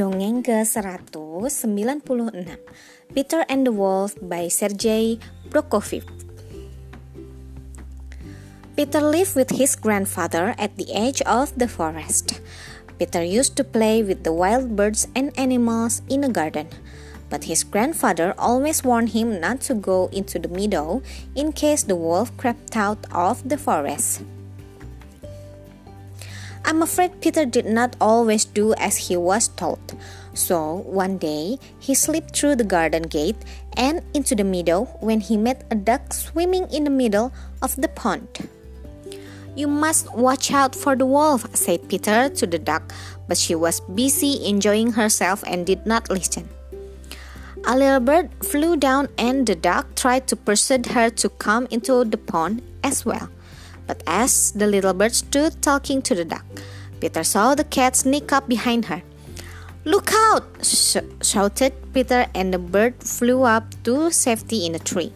Dongeng ke-196 Peter and the Wolf by Sergei Prokofiev Peter lived with his grandfather at the edge of the forest. Peter used to play with the wild birds and animals in a garden, but his grandfather always warned him not to go into the meadow in case the wolf crept out of the forest. I'm afraid Peter did not always do as he was told. So one day he slipped through the garden gate and into the meadow when he met a duck swimming in the middle of the pond. You must watch out for the wolf, said Peter to the duck, but she was busy enjoying herself and did not listen. A little bird flew down and the duck tried to persuade her to come into the pond as well. But as the little bird stood talking to the duck, Peter saw the cat sneak up behind her. Look out! Sh- shouted Peter, and the bird flew up to safety in a tree.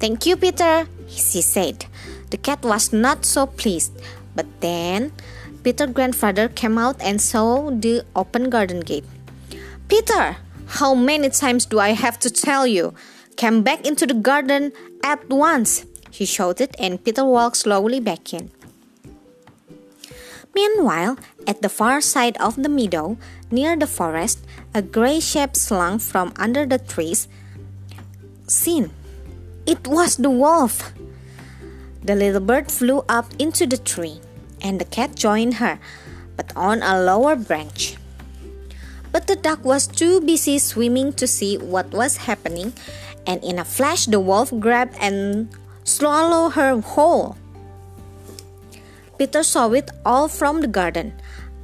Thank you, Peter, she said. The cat was not so pleased, but then Peter's grandfather came out and saw the open garden gate. Peter, how many times do I have to tell you? Come back into the garden at once he shouted, and Peter walked slowly back in. Meanwhile, at the far side of the meadow, near the forest, a gray shape slunk from under the trees. Seen. It was the wolf. The little bird flew up into the tree, and the cat joined her, but on a lower branch. But the duck was too busy swimming to see what was happening, and in a flash the wolf grabbed and swallow her whole. Peter saw it all from the garden.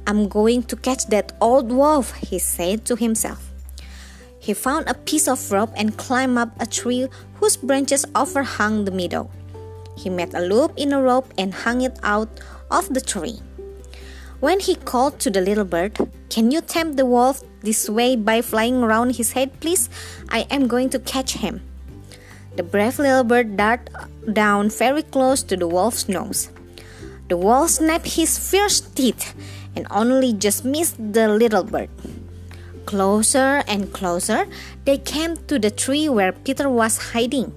I'm going to catch that old wolf, he said to himself. He found a piece of rope and climbed up a tree whose branches overhung the meadow. He made a loop in a rope and hung it out of the tree. When he called to the little bird, Can you tempt the wolf this way by flying around his head, please? I am going to catch him. The brave little bird darted down very close to the wolf's nose. The wolf snapped his fierce teeth and only just missed the little bird. Closer and closer, they came to the tree where Peter was hiding.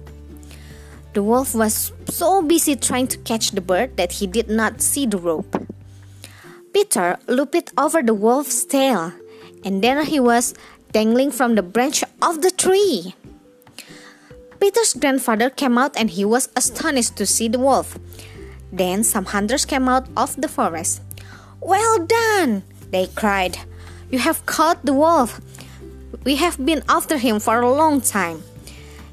The wolf was so busy trying to catch the bird that he did not see the rope. Peter looped over the wolf's tail, and there he was dangling from the branch of the tree. Peter's grandfather came out and he was astonished to see the wolf. Then some hunters came out of the forest. Well done! they cried. You have caught the wolf. We have been after him for a long time.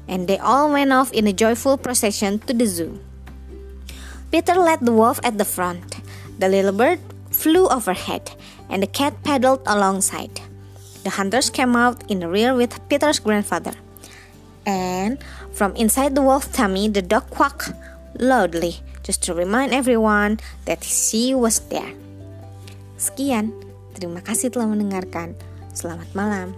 And they all went off in a joyful procession to the zoo. Peter led the wolf at the front. The little bird flew overhead, and the cat paddled alongside. The hunters came out in the rear with Peter's grandfather. And from inside the wolf tummy, the dog quacked loudly just to remind everyone that she was there. Sekian, terima kasih telah mendengarkan. Selamat malam.